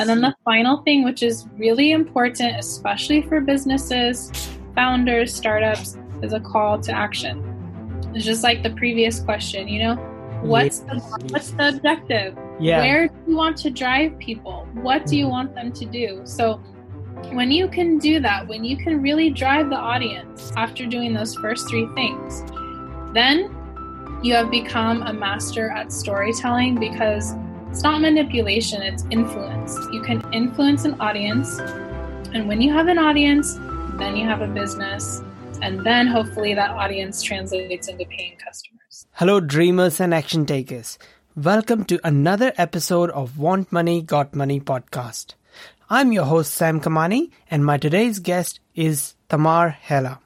And then the final thing, which is really important, especially for businesses, founders, startups, is a call to action. It's just like the previous question, you know, what's the what's the objective? Yeah. Where do you want to drive people? What do you Mm-hmm. want them to do? So when you can do that, when you can really drive the audience after doing those first three things, then you have become a master at storytelling because it's not manipulation, it's influence. You can influence an audience, and when you have an audience, then you have a business, and then hopefully that audience translates into paying customers. Hello, dreamers and action takers. Welcome to another episode of Want Money, Got Money podcast. I'm your host, Sam Kamani, and my today's guest is Tamar Hela.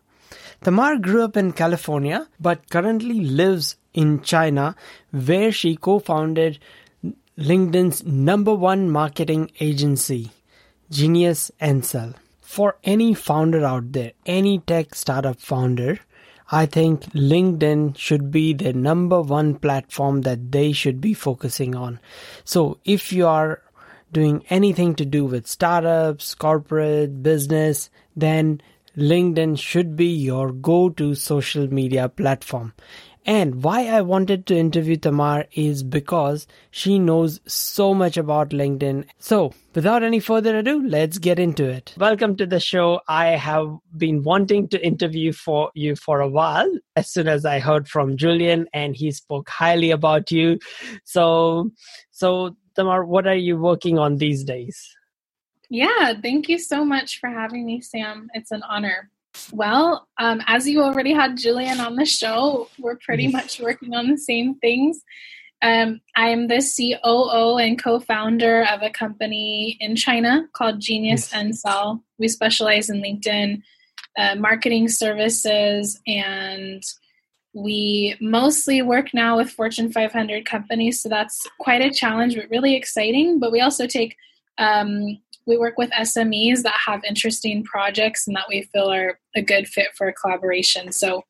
Tamar grew up in California, but currently lives in China, where she co founded LinkedIn's number one marketing agency, Genius Encel. For any founder out there, any tech startup founder, I think LinkedIn should be the number one platform that they should be focusing on. So if you are doing anything to do with startups, corporate, business, then LinkedIn should be your go to social media platform. And why I wanted to interview Tamar is because she knows so much about LinkedIn. So, without any further ado, let's get into it. Welcome to the show. I have been wanting to interview for you for a while. As soon as I heard from Julian and he spoke highly about you. So, so Tamar, what are you working on these days? Yeah, thank you so much for having me, Sam. It's an honor. Well, um, as you already had Julian on the show, we're pretty much working on the same things. Um, I'm the COO and co founder of a company in China called Genius Yes. Encel. We specialize in LinkedIn uh, marketing services and we mostly work now with Fortune 500 companies, so that's quite a challenge, but really exciting. But we also take um, we work with SMEs that have interesting projects and that we feel are a good fit for a collaboration. So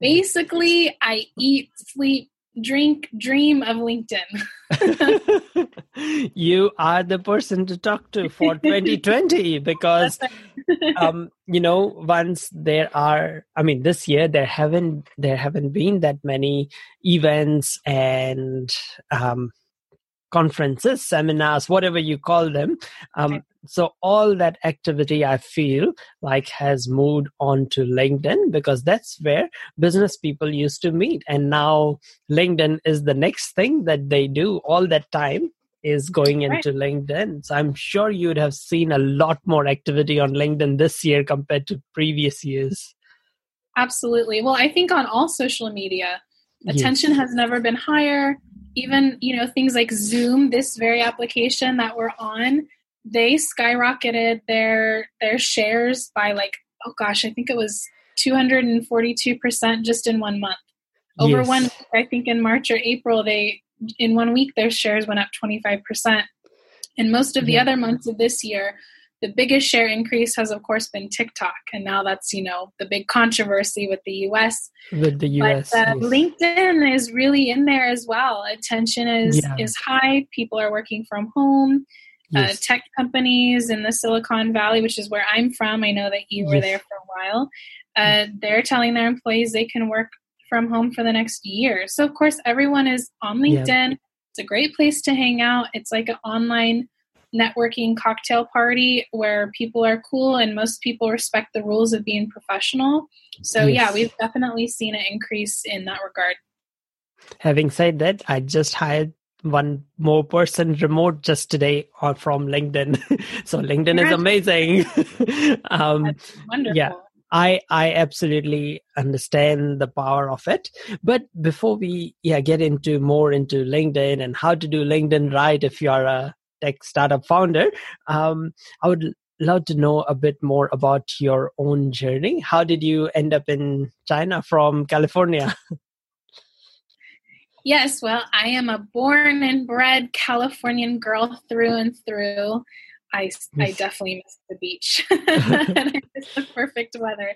basically, I eat, sleep, drink, dream of LinkedIn. you are the person to talk to for 2020 because um you know once there are i mean this year there haven't there haven't been that many events and um conferences seminars whatever you call them um so all that activity i feel like has moved on to linkedin because that's where business people used to meet and now linkedin is the next thing that they do all that time is going Right. into linkedin so i'm sure you'd have seen a lot more activity on linkedin this year compared to previous years Absolutely. Well, I think on all social media, Yes. attention has never been higher. Even, you know, things like Zoom, this very application that we're on, they skyrocketed their their shares by like, oh gosh, I think it was 242% just in one month. Over Yes. one week, I think in March or April, they in one week their shares went up 25%. And most of the Yeah. other months of this year, the biggest share increase has of course been TikTok. And now that's, you know, the big controversy with the US. with the us But uh, yes. LinkedIn is really in there as well. Attention is Yeah. is high. People are working from home. Uh, tech companies in the Silicon Valley, which is where I'm from, I know that you were Yes. there for a while. Uh, they're telling their employees they can work from home for the next year. So of course, everyone is on Yeah. LinkedIn. It's a great place to hang out. It's like an online networking cocktail party where people are cool and most people respect the rules of being professional. So yeah, we've definitely seen an increase in that regard. Having said that, I just hired one more person remote just today or from LinkedIn. so LinkedIn is amazing. um, wonderful. yeah. I I absolutely understand the power of it. But before we yeah get into more into LinkedIn and how to do LinkedIn right if you are a tech startup founder, um, I would love to know a bit more about your own journey. How did you end up in China from California? Yes, well, I am a born and bred Californian girl through and through. I, I definitely miss the beach and I miss the perfect weather.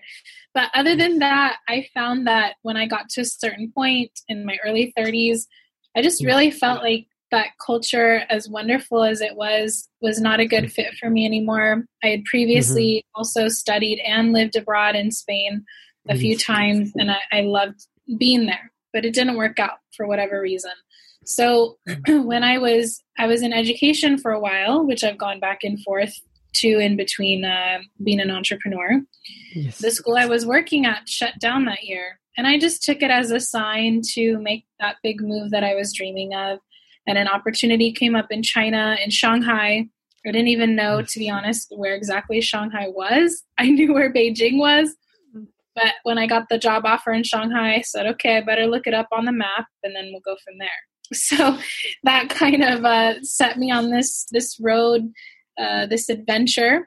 But other than that, I found that when I got to a certain point in my early 30s, I just Mm. really felt like that culture, as wonderful as it was, was not a good fit for me anymore. I had previously mm-hmm. also studied and lived abroad in Spain a few times, and I, I loved being there, but it didn't work out for whatever reason. So when I was I was in education for a while, which I've gone back and forth to in between uh, being an entrepreneur. Yes. The school I was working at shut down that year, and I just took it as a sign to make that big move that I was dreaming of. And an opportunity came up in China, in Shanghai. I didn't even know, to be honest, where exactly Shanghai was. I knew where Beijing was. But when I got the job offer in Shanghai, I said, okay, I better look it up on the map and then we'll go from there. So that kind of uh, set me on this this road uh, this adventure.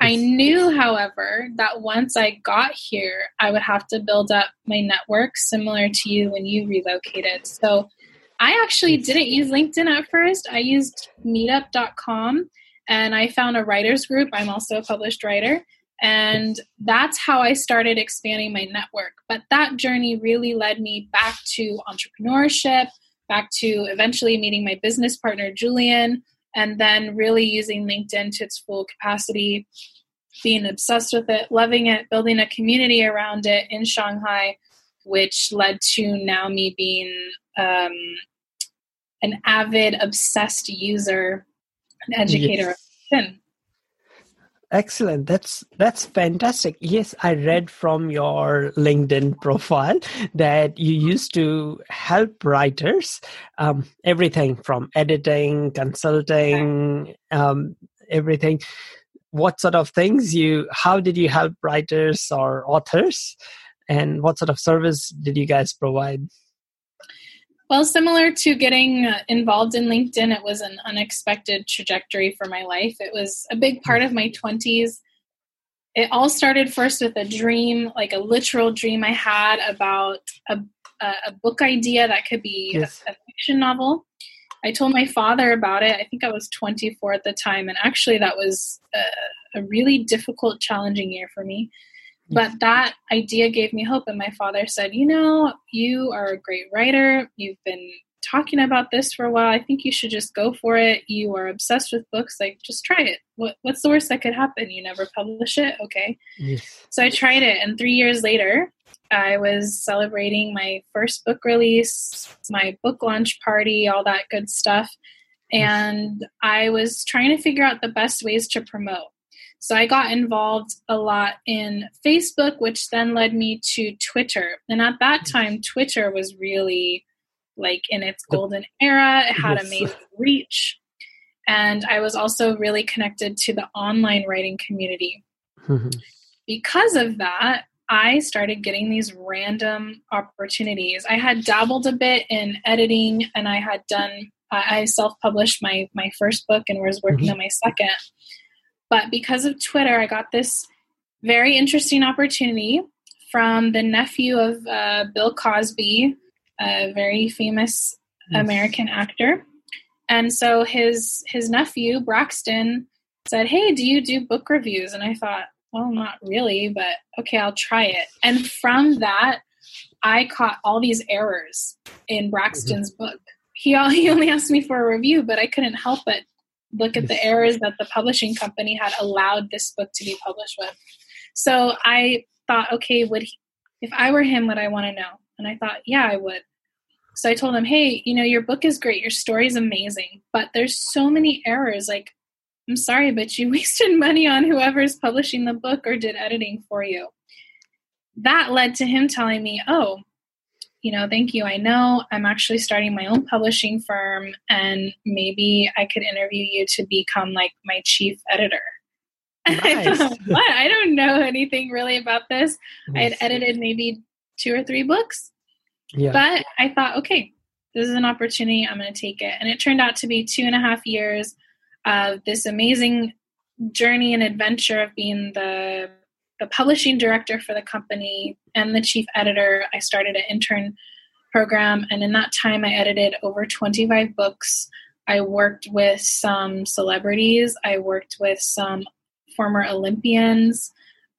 I knew, however, that once I got here, I would have to build up my network similar to you when you relocated. So I actually didn't use LinkedIn at first. I used meetup.com and I found a writers group. I'm also a published writer. And that's how I started expanding my network. But that journey really led me back to entrepreneurship, back to eventually meeting my business partner, Julian, and then really using LinkedIn to its full capacity, being obsessed with it, loving it, building a community around it in Shanghai, which led to now me being um, an avid, obsessed user an educator yes. Excellent. That's that's fantastic. Yes, I read from your LinkedIn profile that you used to help writers, um, everything from editing, consulting, um, everything. What sort of things you? How did you help writers or authors? And what sort of service did you guys provide? Well, similar to getting involved in LinkedIn, it was an unexpected trajectory for my life. It was a big part of my 20s. It all started first with a dream, like a literal dream I had about a, a book idea that could be yes. a, a fiction novel. I told my father about it. I think I was 24 at the time, and actually, that was a, a really difficult, challenging year for me. But that idea gave me hope. And my father said, You know, you are a great writer. You've been talking about this for a while. I think you should just go for it. You are obsessed with books. Like, just try it. What, what's the worst that could happen? You never publish it? Okay. Yes. So I tried it. And three years later, I was celebrating my first book release, my book launch party, all that good stuff. And I was trying to figure out the best ways to promote. So I got involved a lot in Facebook, which then led me to Twitter. And at that time, Twitter was really like in its golden era. It had yes. amazing reach. And I was also really connected to the online writing community. Mm-hmm. Because of that, I started getting these random opportunities. I had dabbled a bit in editing and I had done, I self published my, my first book and was working mm-hmm. on my second. But because of Twitter, I got this very interesting opportunity from the nephew of uh, Bill Cosby, a very famous American actor. And so his his nephew Braxton said, "Hey, do you do book reviews?" And I thought, "Well, not really, but okay, I'll try it." And from that, I caught all these errors in Braxton's mm-hmm. book. He he only asked me for a review, but I couldn't help but look at the errors that the publishing company had allowed this book to be published with. So I thought, okay, would he, if I were him, would I want to know? And I thought, yeah, I would. So I told him, hey, you know, your book is great, your story is amazing, but there's so many errors. Like, I'm sorry, but you wasted money on whoever's publishing the book or did editing for you. That led to him telling me, oh, you know, thank you. I know I'm actually starting my own publishing firm and maybe I could interview you to become like my chief editor. Nice. what? I don't know anything really about this. I had edited maybe two or three books. Yeah. But I thought, okay, this is an opportunity. I'm going to take it. And it turned out to be two and a half years of this amazing journey and adventure of being the the publishing director for the company and the chief editor. I started an intern program, and in that time, I edited over 25 books. I worked with some celebrities, I worked with some former Olympians,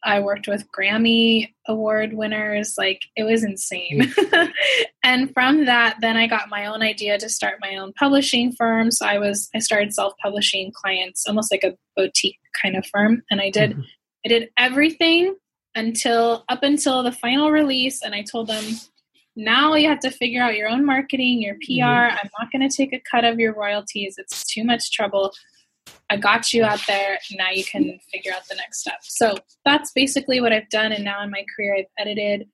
I worked with Grammy award winners. Like it was insane. and from that, then I got my own idea to start my own publishing firm. So I was I started self-publishing clients, almost like a boutique kind of firm. And I did mm-hmm. I did everything until up until the final release and I told them now you have to figure out your own marketing, your PR. Mm-hmm. I'm not going to take a cut of your royalties. It's too much trouble. I got you out there. Now you can figure out the next step. So that's basically what I've done. And now in my career, I've edited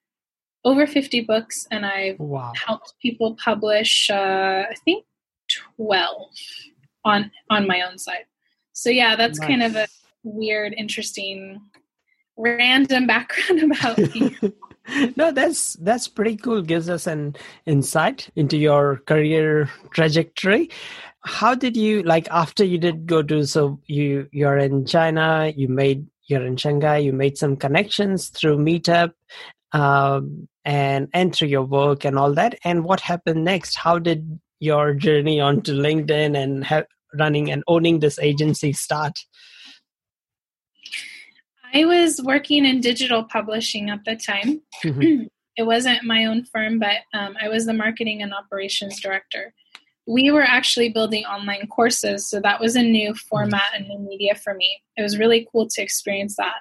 over 50 books and I've wow. helped people publish, uh, I think, 12 on on my own side. So yeah, that's nice. kind of a weird, interesting, random background about me. no that's that's pretty cool. Gives us an insight into your career trajectory. How did you like after you did go to so you you're in china you made you're in shanghai you made some connections through meetup um, and enter your work and all that. And what happened next? How did your journey onto linkedin and ha- running and owning this agency start i was working in digital publishing at the time mm-hmm. it wasn't my own firm but um, i was the marketing and operations director we were actually building online courses. So that was a new format and new media for me. It was really cool to experience that.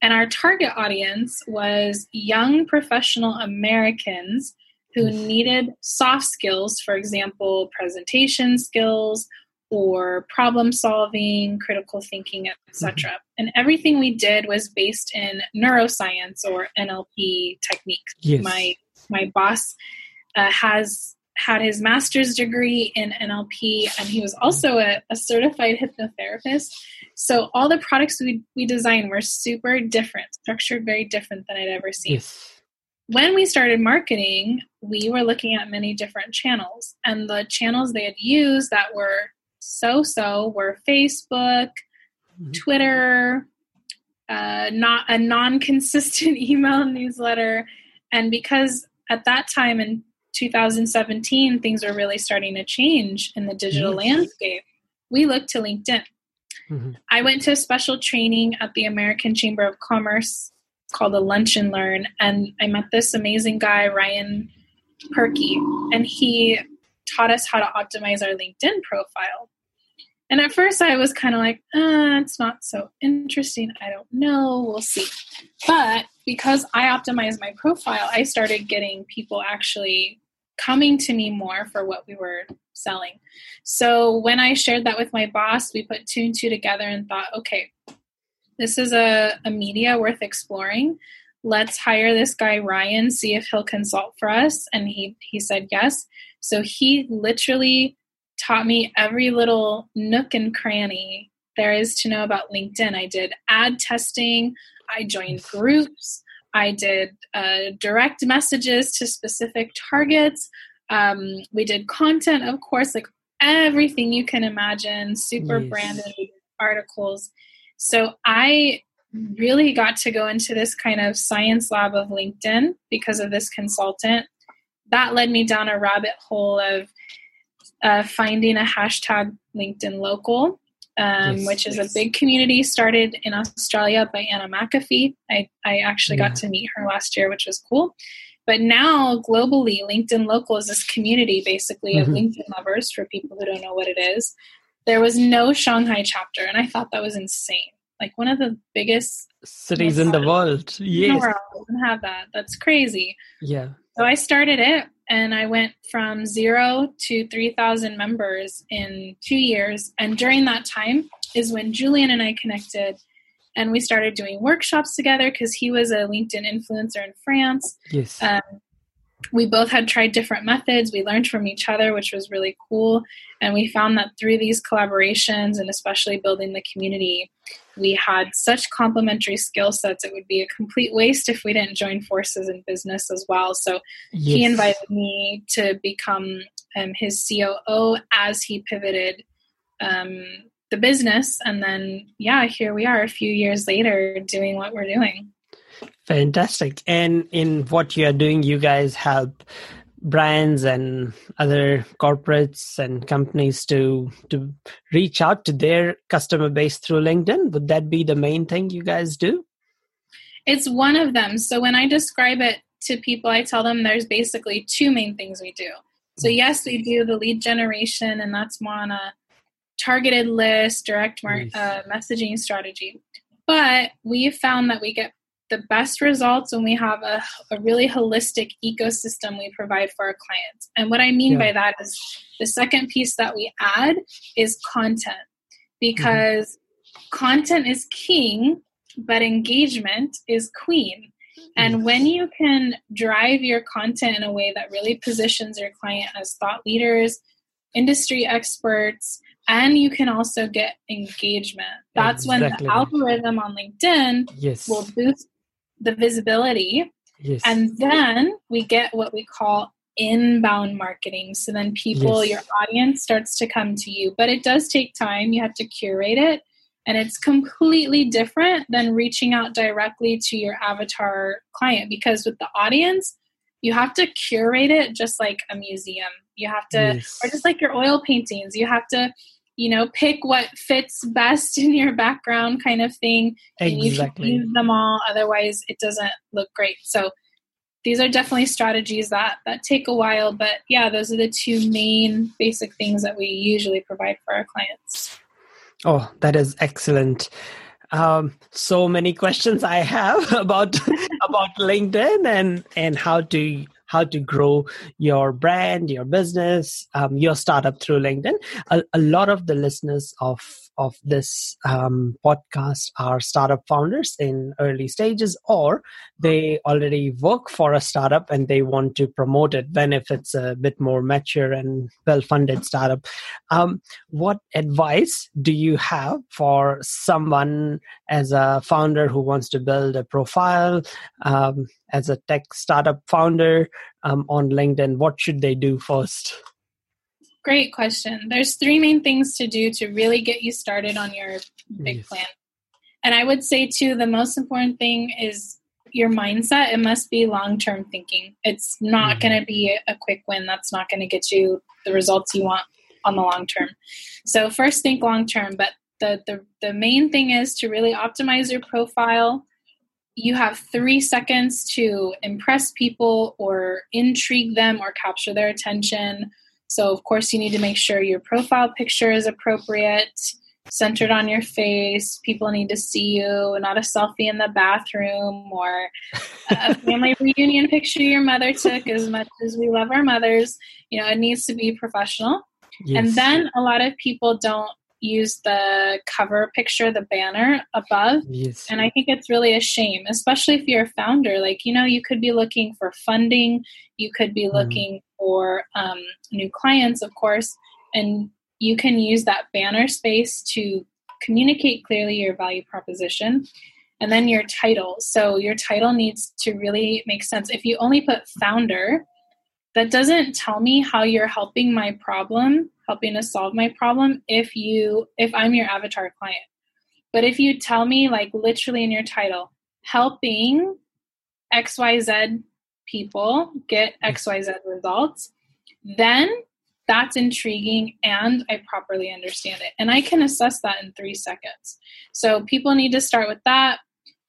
And our target audience was young professional Americans who needed soft skills, for example, presentation skills or problem solving, critical thinking, etc. Mm-hmm. And everything we did was based in neuroscience or NLP techniques. Yes. My my boss uh, has had his master's degree in NLP, and he was also a, a, certified hypnotherapist. So all the products we, we designed were super different, structured very different than I'd ever seen. Yes. When we started marketing, we were looking at many different channels, and the channels they had used that were so so were Facebook, mm-hmm. Twitter, uh, not a non consistent email newsletter, and because at that time in 2017, things were really starting to change in the digital landscape. We looked to LinkedIn. Mm-hmm. I went to a special training at the American Chamber of Commerce called a Lunch and Learn, and I met this amazing guy, Ryan Perky, and he taught us how to optimize our LinkedIn profile. And at first, I was kind of like, uh, it's not so interesting. I don't know. We'll see. But because I optimized my profile, I started getting people actually coming to me more for what we were selling. So when I shared that with my boss, we put two and two together and thought, okay, this is a, a media worth exploring. Let's hire this guy Ryan, see if he'll consult for us. And he he said yes. So he literally taught me every little nook and cranny there is to know about LinkedIn. I did ad testing, I joined groups, I did uh, direct messages to specific targets. Um, we did content, of course, like everything you can imagine, super yes. branded articles. So I really got to go into this kind of science lab of LinkedIn because of this consultant. That led me down a rabbit hole of uh, finding a hashtag LinkedIn local um, yes, which is yes. a big community started in Australia by Anna McAfee. I, I actually yeah. got to meet her last year, which was cool. But now, globally, LinkedIn Local is this community basically mm-hmm. of LinkedIn lovers for people who don't know what it is. There was no Shanghai chapter, and I thought that was insane. Like one of the biggest cities in the world. Yes. doesn't have that. That's crazy. Yeah. So I started it and I went from zero to 3,000 members in two years. And during that time is when Julian and I connected and we started doing workshops together because he was a LinkedIn influencer in France. Yes. Um, we both had tried different methods. We learned from each other, which was really cool. And we found that through these collaborations and especially building the community, we had such complementary skill sets. It would be a complete waste if we didn't join forces in business as well. So yes. he invited me to become um, his COO as he pivoted um, the business. And then, yeah, here we are a few years later doing what we're doing. Fantastic. And in what you are doing, you guys help brands and other corporates and companies to to reach out to their customer base through linkedin would that be the main thing you guys do It's one of them. So when I describe it to people, I tell them there's basically two main things we do. So, mm. yes, we do the lead generation, and that's more on a targeted list, direct mar- uh, messaging strategy. But we found that we get the best results when we have a, a really holistic ecosystem we provide for our clients. And what I mean yeah. by that is the second piece that we add is content because mm-hmm. content is king, but engagement is queen. And when you can drive your content in a way that really positions your client as thought leaders, industry experts, and you can also get engagement. That's exactly. when the algorithm on LinkedIn yes. will boost the visibility. Yes. And then we get what we call inbound marketing. So then people, yes. your audience starts to come to you. But it does take time. You have to curate it. And it's completely different than reaching out directly to your avatar client because with the audience, you have to curate it just like a museum. You have to, yes. or just like your oil paintings, you have to you know pick what fits best in your background kind of thing. Exactly. and you can use them all otherwise it doesn't look great. So these are definitely strategies that that take a while but yeah those are the two main basic things that we usually provide for our clients. Oh that is excellent. Um, so many questions I have about about LinkedIn and and how to how to grow your brand, your business, um, your startup through LinkedIn. A, a, lot of the listeners of of this um, podcast are startup founders in early stages, or they already work for a startup and they want to promote it. Then, if it's a bit more mature and well funded startup, um, what advice do you have for someone as a founder who wants to build a profile? Um, as a tech startup founder um, on LinkedIn? What should they do first? Great question. There's three main things to do to really get you started on your big yes. plan. And I would say, too, the most important thing is your mindset. It must be long term thinking. It's not mm-hmm. going to be a quick win. That's not going to get you the results you want on the long term. So, first, think long term. But the, the, the main thing is to really optimize your profile you have three seconds to impress people or intrigue them or capture their attention. So, of course, you need to make sure your profile picture is appropriate, centered on your face. People need to see you, not a selfie in the bathroom or a family reunion picture your mother took. As much as we love our mothers, you know, it needs to be professional. Yes. And then a lot of people don't use the cover picture, the banner above. Yes. And I think it's really a shame, especially if you're a founder. Like, you know, you could be looking for funding, you could be mm-hmm. looking for um, new clients, of course, and you can use that banner space to communicate clearly your value proposition. And then your title. So your title needs to really make sense. If you only put founder, that doesn't tell me how you're helping my problem helping to solve my problem if you if i'm your avatar client but if you tell me like literally in your title helping xyz people get xyz results then that's intriguing and i properly understand it. And i can assess that in three seconds. So people need to start with that.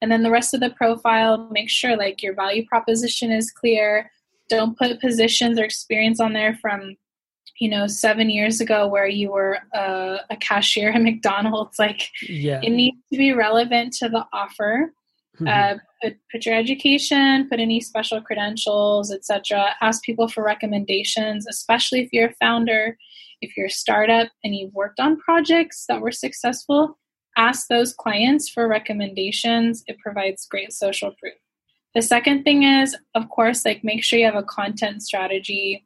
And then the rest of the profile make sure like your value proposition is clear. Don't put positions or experience on there from you know seven years ago where you were a, a cashier at mcdonald's. Like yeah. it needs to be relevant to the offer mm-hmm. uh, put, put your education put any special credentials etc ask people for recommendations especially if you're a founder if you're a startup and you've worked on projects that were successful ask those clients for recommendations it provides great social proof the second thing is, of course, like make sure you have a content strategy.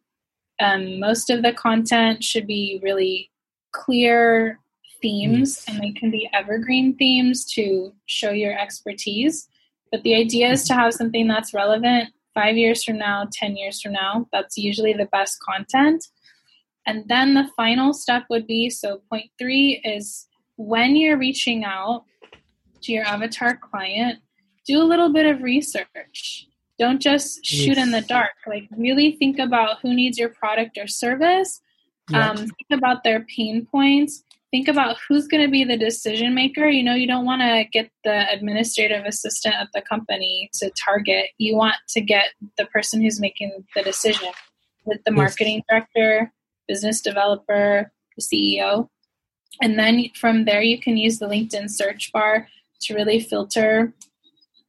Um, most of the content should be really clear themes and they can be evergreen themes to show your expertise. But the idea is to have something that's relevant five years from now, 10 years from now. That's usually the best content. And then the final step would be so, point three is when you're reaching out to your avatar client, do a little bit of research. Don't just shoot yes. in the dark. Like, really think about who needs your product or service. Um, think about their pain points. Think about who's going to be the decision maker. You know, you don't want to get the administrative assistant at the company to target. You want to get the person who's making the decision with the marketing director, business developer, the CEO. And then from there, you can use the LinkedIn search bar to really filter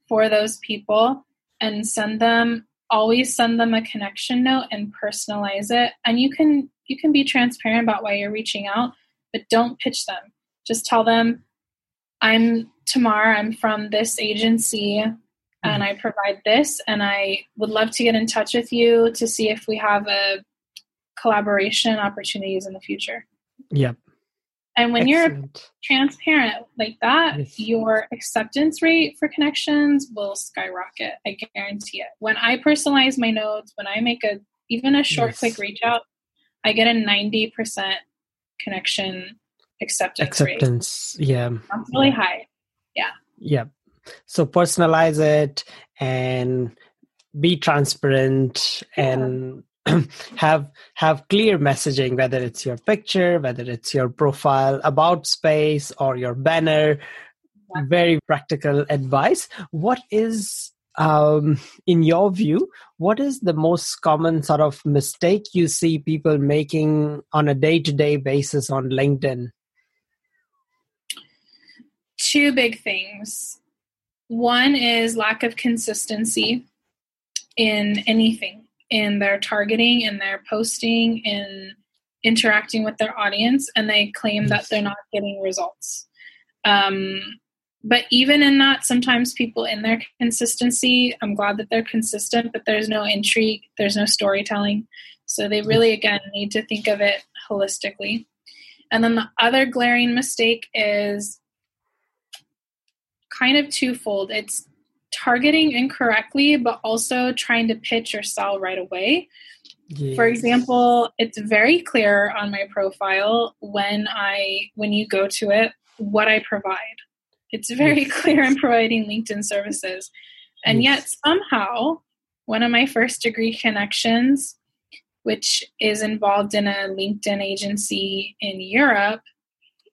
for those people and send them always send them a connection note and personalize it and you can you can be transparent about why you're reaching out but don't pitch them just tell them i'm tamar i'm from this agency and i mm-hmm. provide this and i would love to get in touch with you to see if we have a collaboration opportunities in the future yep and when Excellent. you're transparent like that, yes. your acceptance rate for connections will skyrocket. I guarantee it. When I personalize my notes, when I make a even a short, yes. quick reach out, I get a ninety percent connection acceptance. Acceptance, rate. yeah, that's really high. Yeah. Yeah. So personalize it and be transparent yeah. and have have clear messaging whether it's your picture whether it's your profile about space or your banner yeah. very practical advice what is um, in your view what is the most common sort of mistake you see people making on a day-to-day basis on linkedin? Two big things. One is lack of consistency in anything in their targeting in their posting in interacting with their audience and they claim that they're not getting results. Um, but even in that sometimes people in their consistency i'm glad that they're consistent but there's no intrigue there's no storytelling so they mm-hmm. really again need to think of it holistically and then the other glaring mistake is kind of twofold it's targeting incorrectly, but also trying to pitch or sell right away. Yes. For example, it's very clear on my profile when I when you go to it what I provide. It's very yes. clear I'm providing LinkedIn services. And yes. yet somehow one of my first degree connections which is involved in a LinkedIn agency in Europe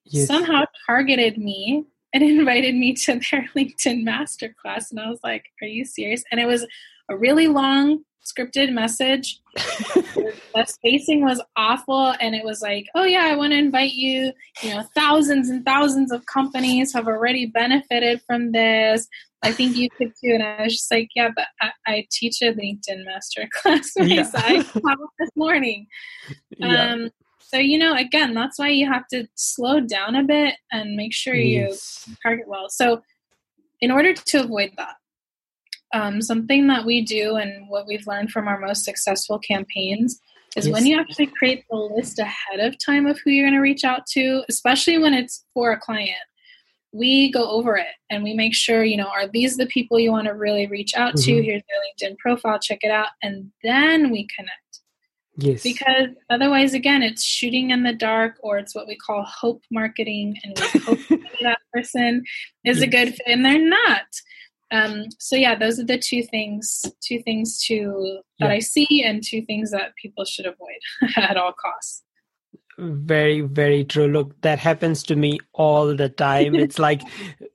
somehow targeted me and invited me to their LinkedIn masterclass. And I was like, Are you serious? And it was a really long scripted message. the spacing was awful. And it was like, Oh, yeah, I want to invite you. You know, thousands and thousands of companies have already benefited from this. I think you could too. And I was just like, Yeah, but I, I teach a LinkedIn masterclass yeah. this morning. Yeah. Um, so, you know, again, that's why you have to slow down a bit and make sure yes. you target well. So, in order to avoid that, um, something that we do and what we've learned from our most successful campaigns is yes. when you actually create the list ahead of time of who you're going to reach out to, especially when it's for a client, we go over it and we make sure, you know, are these the people you want to really reach out mm-hmm. to? Here's their LinkedIn profile, check it out, and then we connect. Yes. Because otherwise, again, it's shooting in the dark or it's what we call hope marketing. And we hope that person is yes. a good fit and they're not. Um, so yeah, those are the two things, two things to that yeah. I see and two things that people should avoid at all costs very very true. Look that happens to me all the time. It's like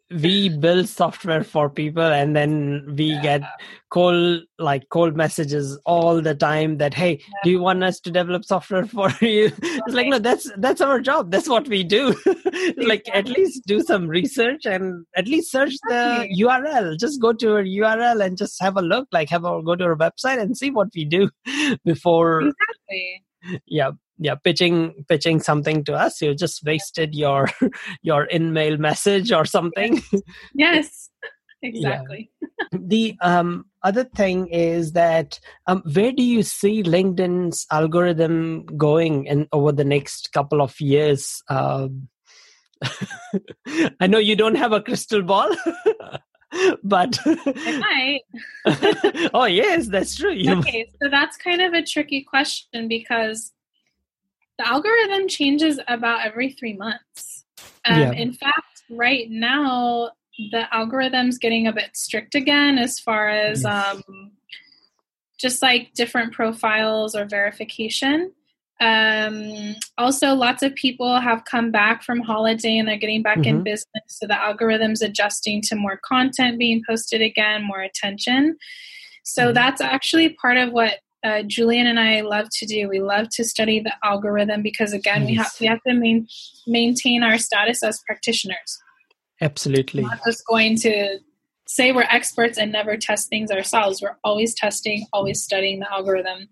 we build software for people and then we yeah. get cold like cold messages all the time that hey yeah. do you want us to develop software for you? It's like no that's that's our job. That's what we do. Like at least do some research and at least search the url just go to our url and just have a look like have a go to our website and see what we do before exactly. Yeah yeah pitching pitching something to us. You just wasted your your in-mail message or something. Yes. Exactly yeah. the um, other thing is that um, where do you see linkedin's algorithm going in over the next couple of years? Um, i know you don't have a crystal ball but I might. oh yes that's true. You okay so that's kind of a tricky question because the algorithm changes about every three months. Um, yeah. In fact, right now, the algorithm's getting a bit strict again as far as um, just like different profiles or verification. Um, also, lots of people have come back from holiday and they're getting back in Mhm. business. So the algorithm's adjusting to more content being posted again, more attention. So Mhm. that's actually part of what uh, Julian and I love to do. We love to study the algorithm because again, we have we have to main, maintain our status as practitioners. Absolutely. We're not just going to say we're experts and never test things ourselves. We're always testing, always studying the algorithm.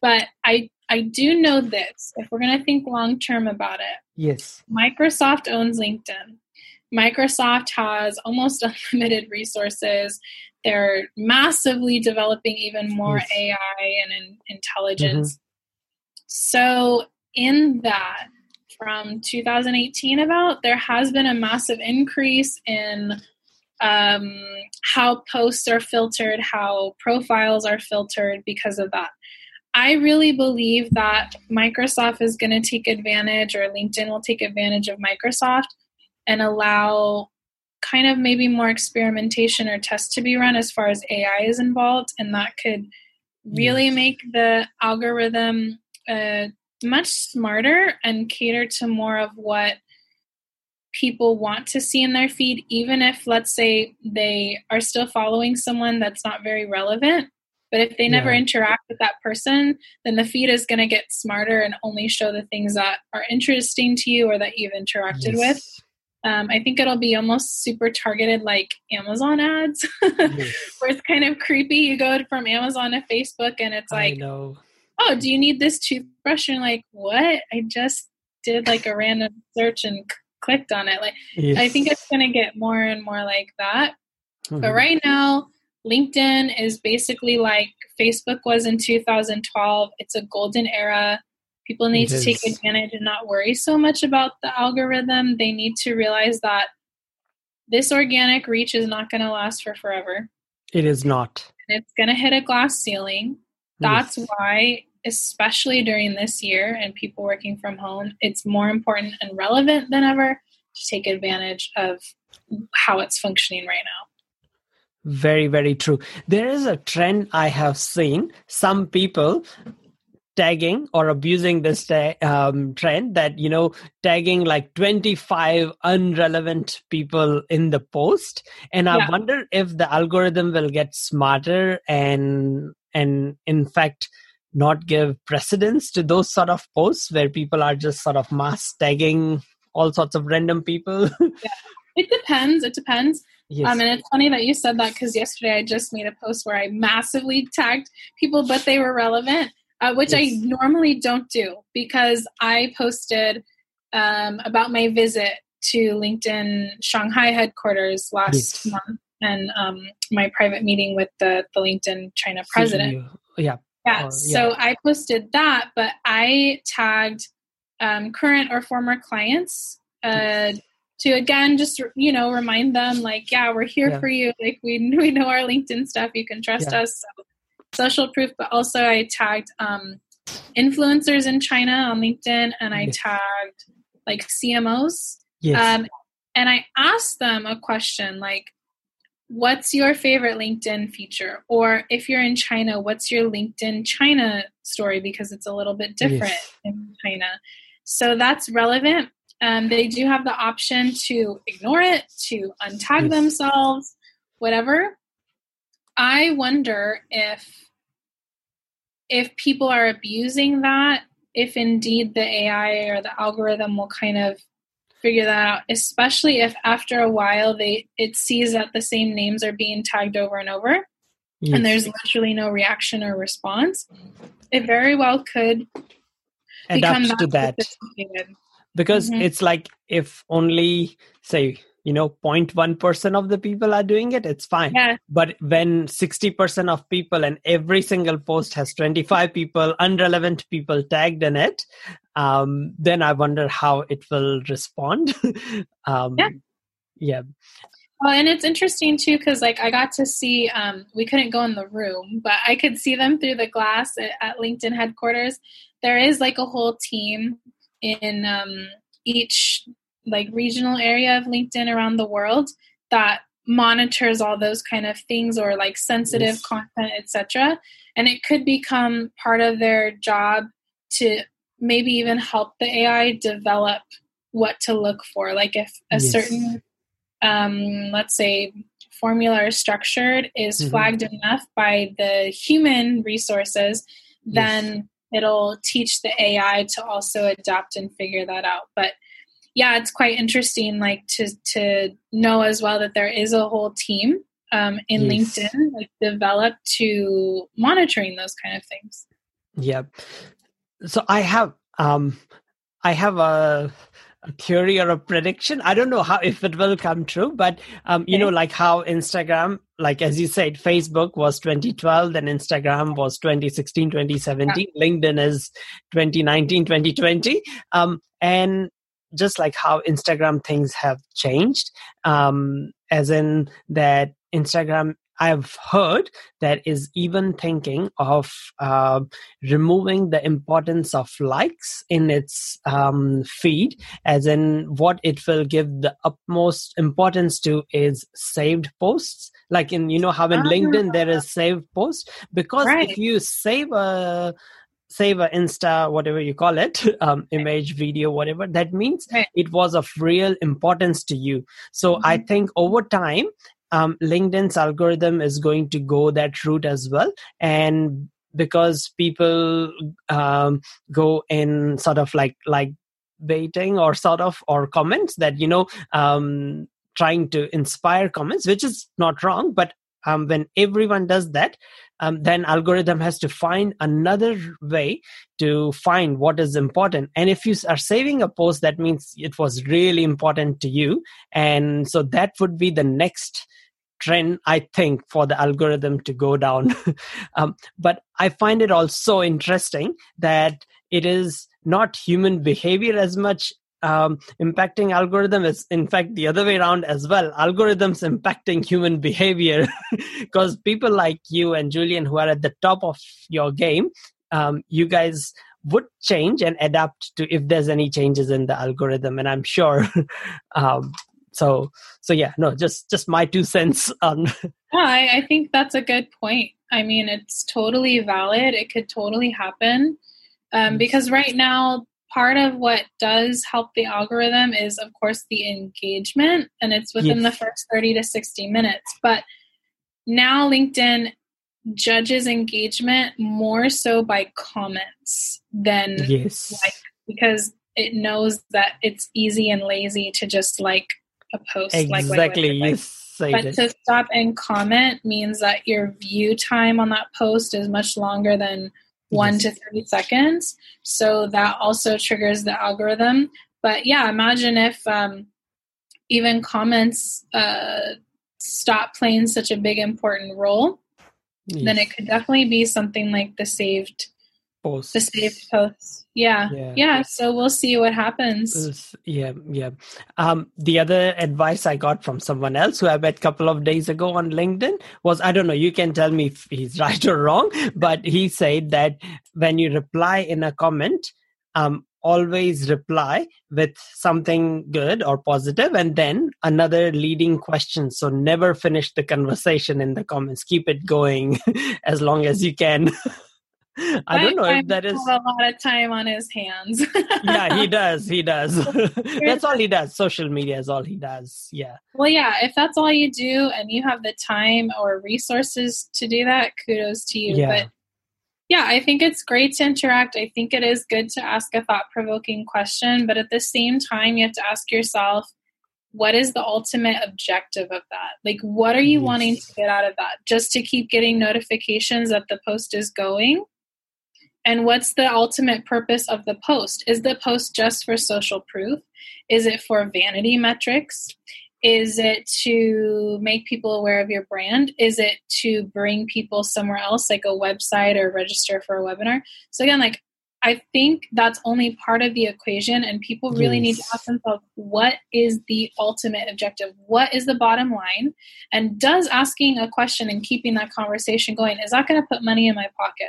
But I I do know this. If we're going to think long term about it, Yes. Microsoft owns LinkedIn. Microsoft has almost unlimited resources. They're massively developing even more AI and in, intelligence. So, in that, from 2018, about there has been a massive increase in um, how posts are filtered, how profiles are filtered because of that. I really believe that Microsoft is going to take advantage, or LinkedIn will take advantage of Microsoft and allow kind of maybe more experimentation or tests to be run as far as AI is involved. And that could really Yes. make the algorithm uh, much smarter and cater to more of what people want to see in their feed, even if, let's say, they are still following someone that's not very relevant. But if they never Yeah. interact with that person, then the feed is going to get smarter and only show the things that are interesting to you or that you've interacted with. Um, I think it'll be almost super targeted like Amazon ads, Yes. where it's kind of creepy. You go from Amazon to Facebook and it's like, oh, do you need this toothbrush? And you're like, what? I just did like a random search and c- clicked on it. Like, Yes. I think it's going to get more and more like that. But Mhm. right now, LinkedIn is basically like Facebook was in 2012. It's a golden era. People need to take advantage and not worry so much about the algorithm. They need to realize that this organic reach is not going to last for forever. It is not. And it's going to hit a glass ceiling. That's Yes. why, especially during this year and people working from home, it's more important and relevant than ever to take advantage of how it's functioning right now. Very, very true. There is a trend I have seen. Some people tagging or abusing this ta- um, trend that you know tagging like 25 unrelevant people in the post and i Yeah. wonder if the algorithm will get smarter and and in fact not give precedence to those sort of posts where people are just sort of mass tagging all sorts of random people It depends. It depends. yes Um, and it's funny that you said that because yesterday I just made a post where I massively tagged people, but they were relevant, uh, which I normally don't do because I posted um, about my visit to LinkedIn Shanghai headquarters last Yes. month and um, my private meeting with the, the LinkedIn China president. Yeah Yeah, Or- so I posted that, but I tagged um, current or former clients uh, to again just you know remind them like, yeah, we're here Yeah. for you. Like we we know our LinkedIn stuff. You can trust Yeah. us. So, social proof, but also I tagged um, influencers in China on LinkedIn, and I Yes. tagged like CMOs. yes Um, and I asked them a question like, what's your favorite LinkedIn feature? Or if you're in China, what's your LinkedIn China story? Because it's a little bit different Yes. in China. So that's relevant. Um, they do have the option to ignore it, to untag Yes. themselves, whatever. I wonder if if people are abusing that, if indeed the AI or the algorithm will kind of figure that out, especially if after a while they it sees that the same names are being tagged over and over yes. and there's literally no reaction or response. It very well could become adapt that sophisticated. Because Mhm. it's like if only say you know 0.1% of the people are doing it it's fine Yeah, but when 60% of people and every single post has 25 people unrelevant people tagged in it um, then i wonder how it will respond um, Yeah. yeah Well, and it's interesting too because like I got to see, um, we couldn't go in the room, but I could see them through the glass at, at LinkedIn headquarters. There is like a whole team in um, each like regional area of LinkedIn around the world that monitors all those kind of things or like sensitive Yes. content, etc. And it could become part of their job to maybe even help the AI develop what to look for. Like if a yes. certain, um, let's say, formula or structured is mm-hmm. flagged enough by the human resources, then yes. It'll teach the AI to also adapt and figure that out. But yeah, it's quite interesting, like to to know as well that there is a whole team um, in yes. LinkedIn like developed to monitoring those kind of things. Yeah. So I have um I have a theory or a prediction i don't know how if it will come true but um, you okay. know like how instagram like as you said facebook was 2012 then instagram was 2016 2017 yeah. linkedin is 2019 2020 um, and just like how instagram things have changed um, as in that instagram I've heard that is even thinking of uh, removing the importance of likes in its um, feed, as in what it will give the utmost importance to is saved posts. Like in, you know, how in LinkedIn there is saved posts, because right. if you save a save a insta whatever you call it um, image video whatever that means it was of real importance to you so mm-hmm. i think over time um, LinkedIn's algorithm is going to go that route as well. And because people um, go in sort of like like baiting or sort of or comments that you know um, trying to inspire comments, which is not wrong, but um, when everyone does that, um, then algorithm has to find another way to find what is important. And if you are saving a post, that means it was really important to you, and so that would be the next trend i think for the algorithm to go down um, but i find it also interesting that it is not human behavior as much um, impacting algorithm is in fact the other way around as well. Algorithms impacting human behavior. Because people like you and julian who are at the top of your game um, you guys would change and adapt to if there's any changes in the algorithm and i'm sure um, so so yeah no just just my two cents on yeah I, I think that's a good point. I mean it's totally valid. It could totally happen. Um, mm. because right now part of what does help the algorithm is of course the engagement and it's within yes. the first 30 to 60 minutes. But now linkedin judges engagement more so by comments than yes. like because it knows that it's easy and lazy to just like a post exactly. like, like, but to stop and comment means that your view time on that post is much longer than one yes. to 30 seconds so that also triggers the algorithm but yeah imagine if um, even comments uh, stop playing such a big important role yes. then it could definitely be something like the saved post the saved posts yeah, yeah. Yeah so we'll see what happens. Yeah yeah. Um the other advice i got from someone else who i met a couple of days ago on linkedin was i don't know you can tell me if he's right or wrong but he said that when you reply in a comment um always reply with something good or positive and then another leading question. So never finish the conversation in the comments. Keep it going as long as you can I don't know if that is a lot of time on his hands. yeah, he does. He does. that's all he does. Social media is all he does. Yeah. Well, yeah. If that's all you do, and you have the time or resources to do that, kudos to you. Yeah. But yeah, I think it's great to interact. I think it is good to ask a thought provoking question, but at the same time, you have to ask yourself, what is the ultimate objective of that? Like, what are you yes. wanting to get out of that? Just to keep getting notifications that the post is going? And what's the ultimate purpose of the post? Is the post just for social proof? Is it for vanity metrics? Is it to make people aware of your brand? Is it to bring people somewhere else, like a website or register for a webinar? So, again, like I think that's only part of the equation, and people really yes. need to ask themselves what is the ultimate objective? What is the bottom line? And does asking a question and keeping that conversation going, is that going to put money in my pocket?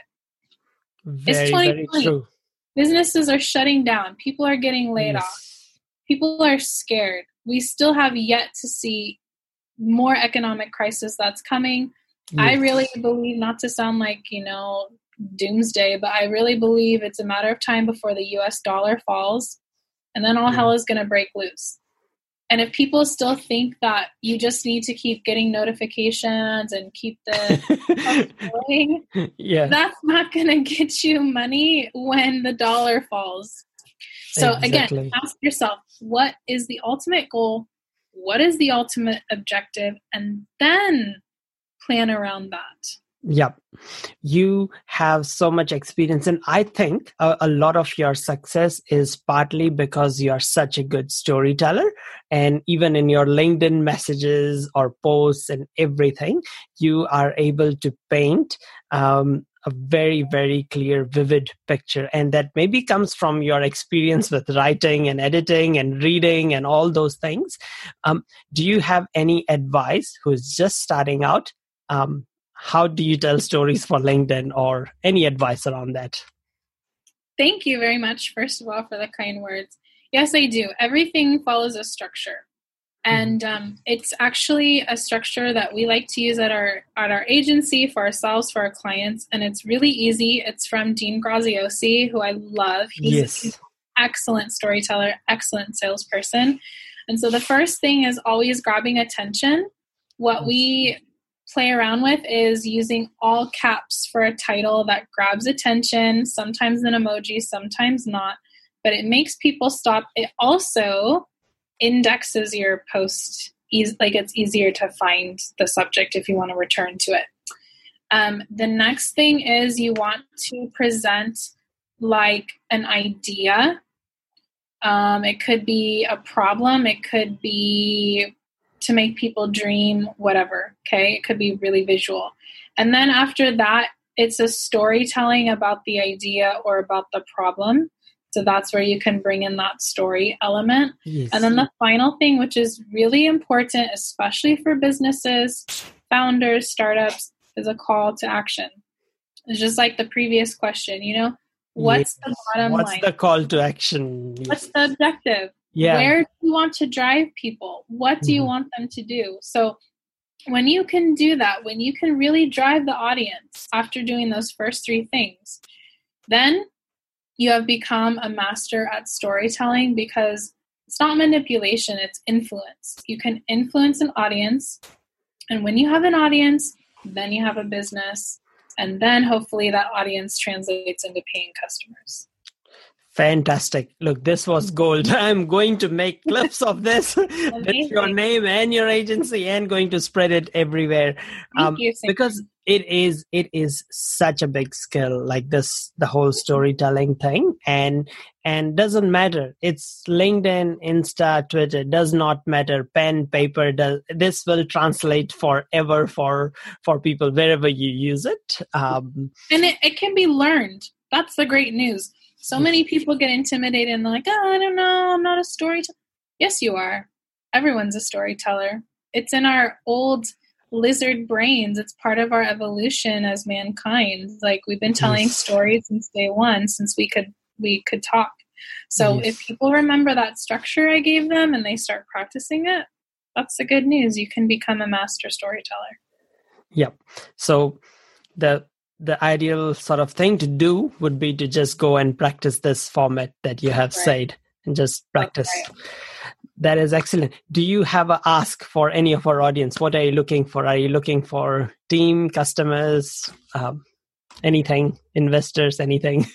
Very, very true. Businesses are shutting down. People are getting laid yes. off. People are scared. We still have yet to see more economic crisis that's coming. Yes. I really believe, not to sound like, you know, doomsday, but I really believe it's a matter of time before the US dollar falls and then all hell is going to break loose. And if people still think that you just need to keep getting notifications and keep the going, yeah. that's not going to get you money when the dollar falls. So exactly. again, ask yourself, what is the ultimate goal? What is the ultimate objective? And then plan around that. Yep. You have so much experience. And I think a, a, lot of your success is partly because you are such a good storyteller. And even in your LinkedIn messages or posts and everything, you are able to paint um, a very, very clear, vivid picture. And that maybe comes from your experience with writing and editing and reading and all those things. Um, do you have any advice who's just starting out? Um, how do you tell stories for LinkedIn or any advice around that? Thank you very much, first of all, for the kind words. Yes, I do. Everything follows a structure. Mm-hmm. And um, it's actually a structure that we like to use at our at our agency for ourselves, for our clients, and it's really easy. It's from Dean Graziosi, who I love. He's, yes. excellent storyteller, excellent salesperson. And so the first thing is always grabbing attention. What we play around with is using all caps for a title that grabs attention, sometimes an emoji, sometimes not, but it makes people stop. It also indexes your post, like it's easier to find the subject if you want to return to it. Um, the next thing is you want to present like an idea. Um, it could be a problem, it could be to make people dream, whatever. Okay, it could be really visual. And then after that, it's a storytelling about the idea or about the problem. So that's where you can bring in that story element. Yes. And then the final thing, which is really important, especially for businesses, founders, startups, is a call to action. It's just like the previous question, you know, what's yes. the bottom what's line? What's the call to action? What's the objective? Yeah. where do you want to drive people what do you mm-hmm. want them to do so when you can do that when you can really drive the audience after doing those first three things then you have become a master at storytelling because it's not manipulation it's influence you can influence an audience and when you have an audience then you have a business and then hopefully that audience translates into paying customers Fantastic. Look, this was gold. I'm going to make clips of this with your name and your agency and going to spread it everywhere. Um, you, because it is it is such a big skill like this the whole storytelling thing. And and doesn't matter. It's linkedin insta twitter does not matter. Pen paper does this will translate forever for for people wherever you use it. Um, and it, it can be learned. That's the great news so many people get intimidated and like, oh, I don't know, I'm not a storyteller. Yes, you are. Everyone's a storyteller. It's in our old lizard brains. It's part of our evolution as mankind. Like we've been telling yes. stories since day one, since we could we could talk. So yes. if people remember that structure I gave them and they start practicing it, that's the good news. You can become a master storyteller. Yep. So the the ideal sort of thing to do would be to just go and practice this format that you have right. said and just practice. Okay. That is excellent. Do you have a ask for any of our audience? What are you looking for? Are you looking for team, customers, um, anything, investors, anything?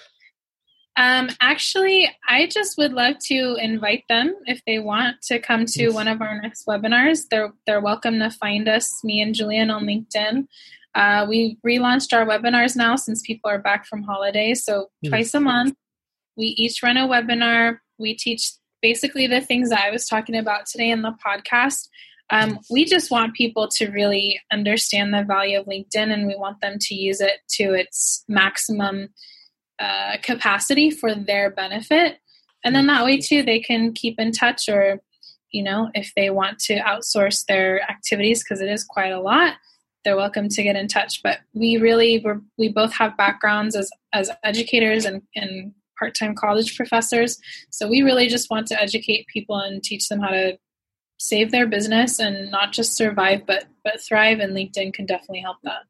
um, actually, I just would love to invite them if they want to come to yes. one of our next webinars. They're they're welcome to find us, me and Julian, on LinkedIn. Uh, we relaunched our webinars now since people are back from holidays. So twice a month, we each run a webinar. We teach basically the things that I was talking about today in the podcast. Um, we just want people to really understand the value of LinkedIn and we want them to use it to its maximum uh, capacity for their benefit. And then that way, too, they can keep in touch or, you know, if they want to outsource their activities, because it is quite a lot, they're welcome to get in touch. But we really we're, we both have backgrounds as as educators and, and part-time college professors. So we really just want to educate people and teach them how to save their business and not just survive but but thrive and LinkedIn can definitely help that.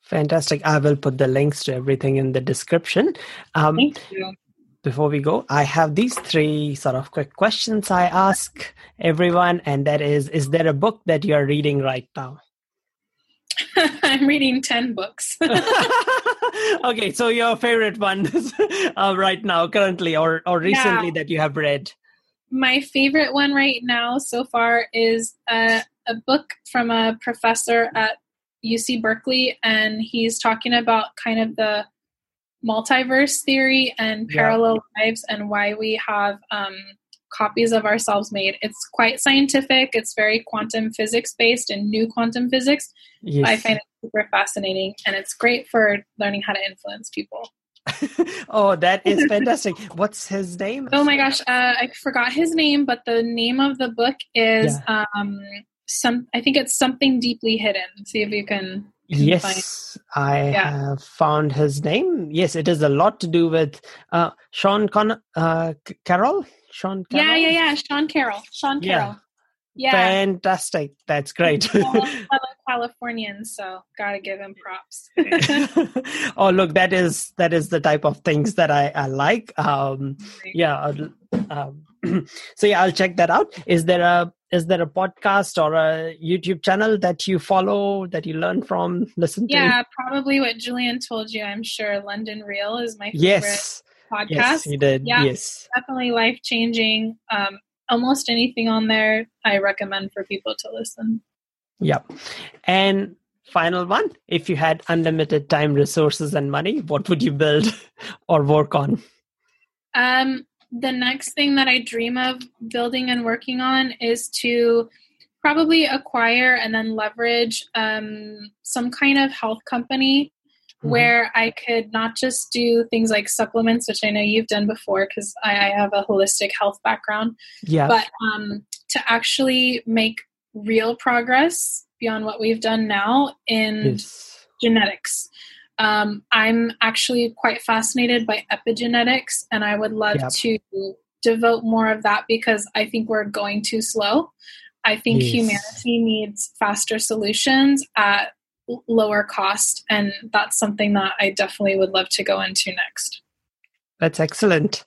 Fantastic. I will put the links to everything in the description. Um, Thank you. Before we go, I have these three sort of quick questions I ask everyone, and that is Is there a book that you're reading right now? I'm reading 10 books. okay, so your favorite one uh, right now, currently, or, or recently yeah. that you have read? My favorite one right now so far is a, a book from a professor at UC Berkeley, and he's talking about kind of the multiverse theory and parallel yeah. lives and why we have um, copies of ourselves made. It's quite scientific. It's very quantum physics based and new quantum physics. Yes. I find it super fascinating, and it's great for learning how to influence people. oh, that is fantastic. What's his name? Oh my gosh, uh, I forgot his name, but the name of the book is yeah. um, some. I think it's something deeply hidden. See if you can. Yes, find. I yeah. have found his name. Yes, it is a lot to do with uh, Sean Con- uh, Carroll. Sean Carroll? Yeah, yeah, yeah. Sean Carroll. Sean Carroll. Yeah. Fantastic. That's great. Californian, so gotta give him props. oh, look, that is that is the type of things that I, I like. Um, yeah. Um, so yeah, I'll check that out. Is there a is there a podcast or a YouTube channel that you follow that you learn from, listen to? Yeah, probably what Julian told you. I'm sure London Real is my favorite. Yes podcast. Yes, he did. Yeah, yes. Definitely life changing. Um, almost anything on there, I recommend for people to listen. Yep. And final one if you had unlimited time, resources, and money, what would you build or work on? Um, the next thing that I dream of building and working on is to probably acquire and then leverage um, some kind of health company mm-hmm. where I could not just do things like supplements, which I know you've done before because I, I, have a holistic health background. Yeah. But um, to actually make real progress beyond what we've done now in yes. genetics. Um, I'm actually quite fascinated by epigenetics, and I would love yep. to devote more of that because I think we're going too slow. I think yes. humanity needs faster solutions at lower cost and that's something that i definitely would love to go into next that's excellent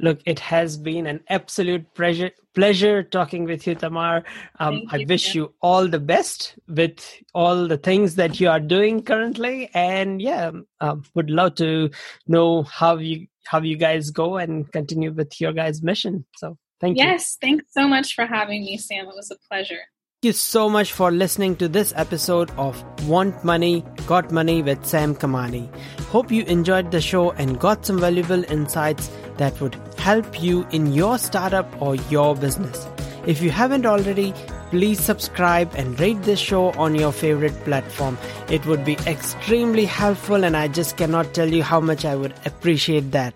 look it has been an absolute pleasure pleasure talking with you tamar. Um, i wish you all the best with all the things that you are doing currently. And yeah um, would love to know how you how you guys go and continue with your guys mission. So thank yes, you. Yes thanks so much for having me sam. It was a pleasure. Thank you so much for listening to this episode of Want Money, Got Money with Sam Kamani. Hope you enjoyed the show and got some valuable insights that would help you in your startup or your business. If you haven't already, please subscribe and rate this show on your favorite platform. It would be extremely helpful and I just cannot tell you how much I would appreciate that.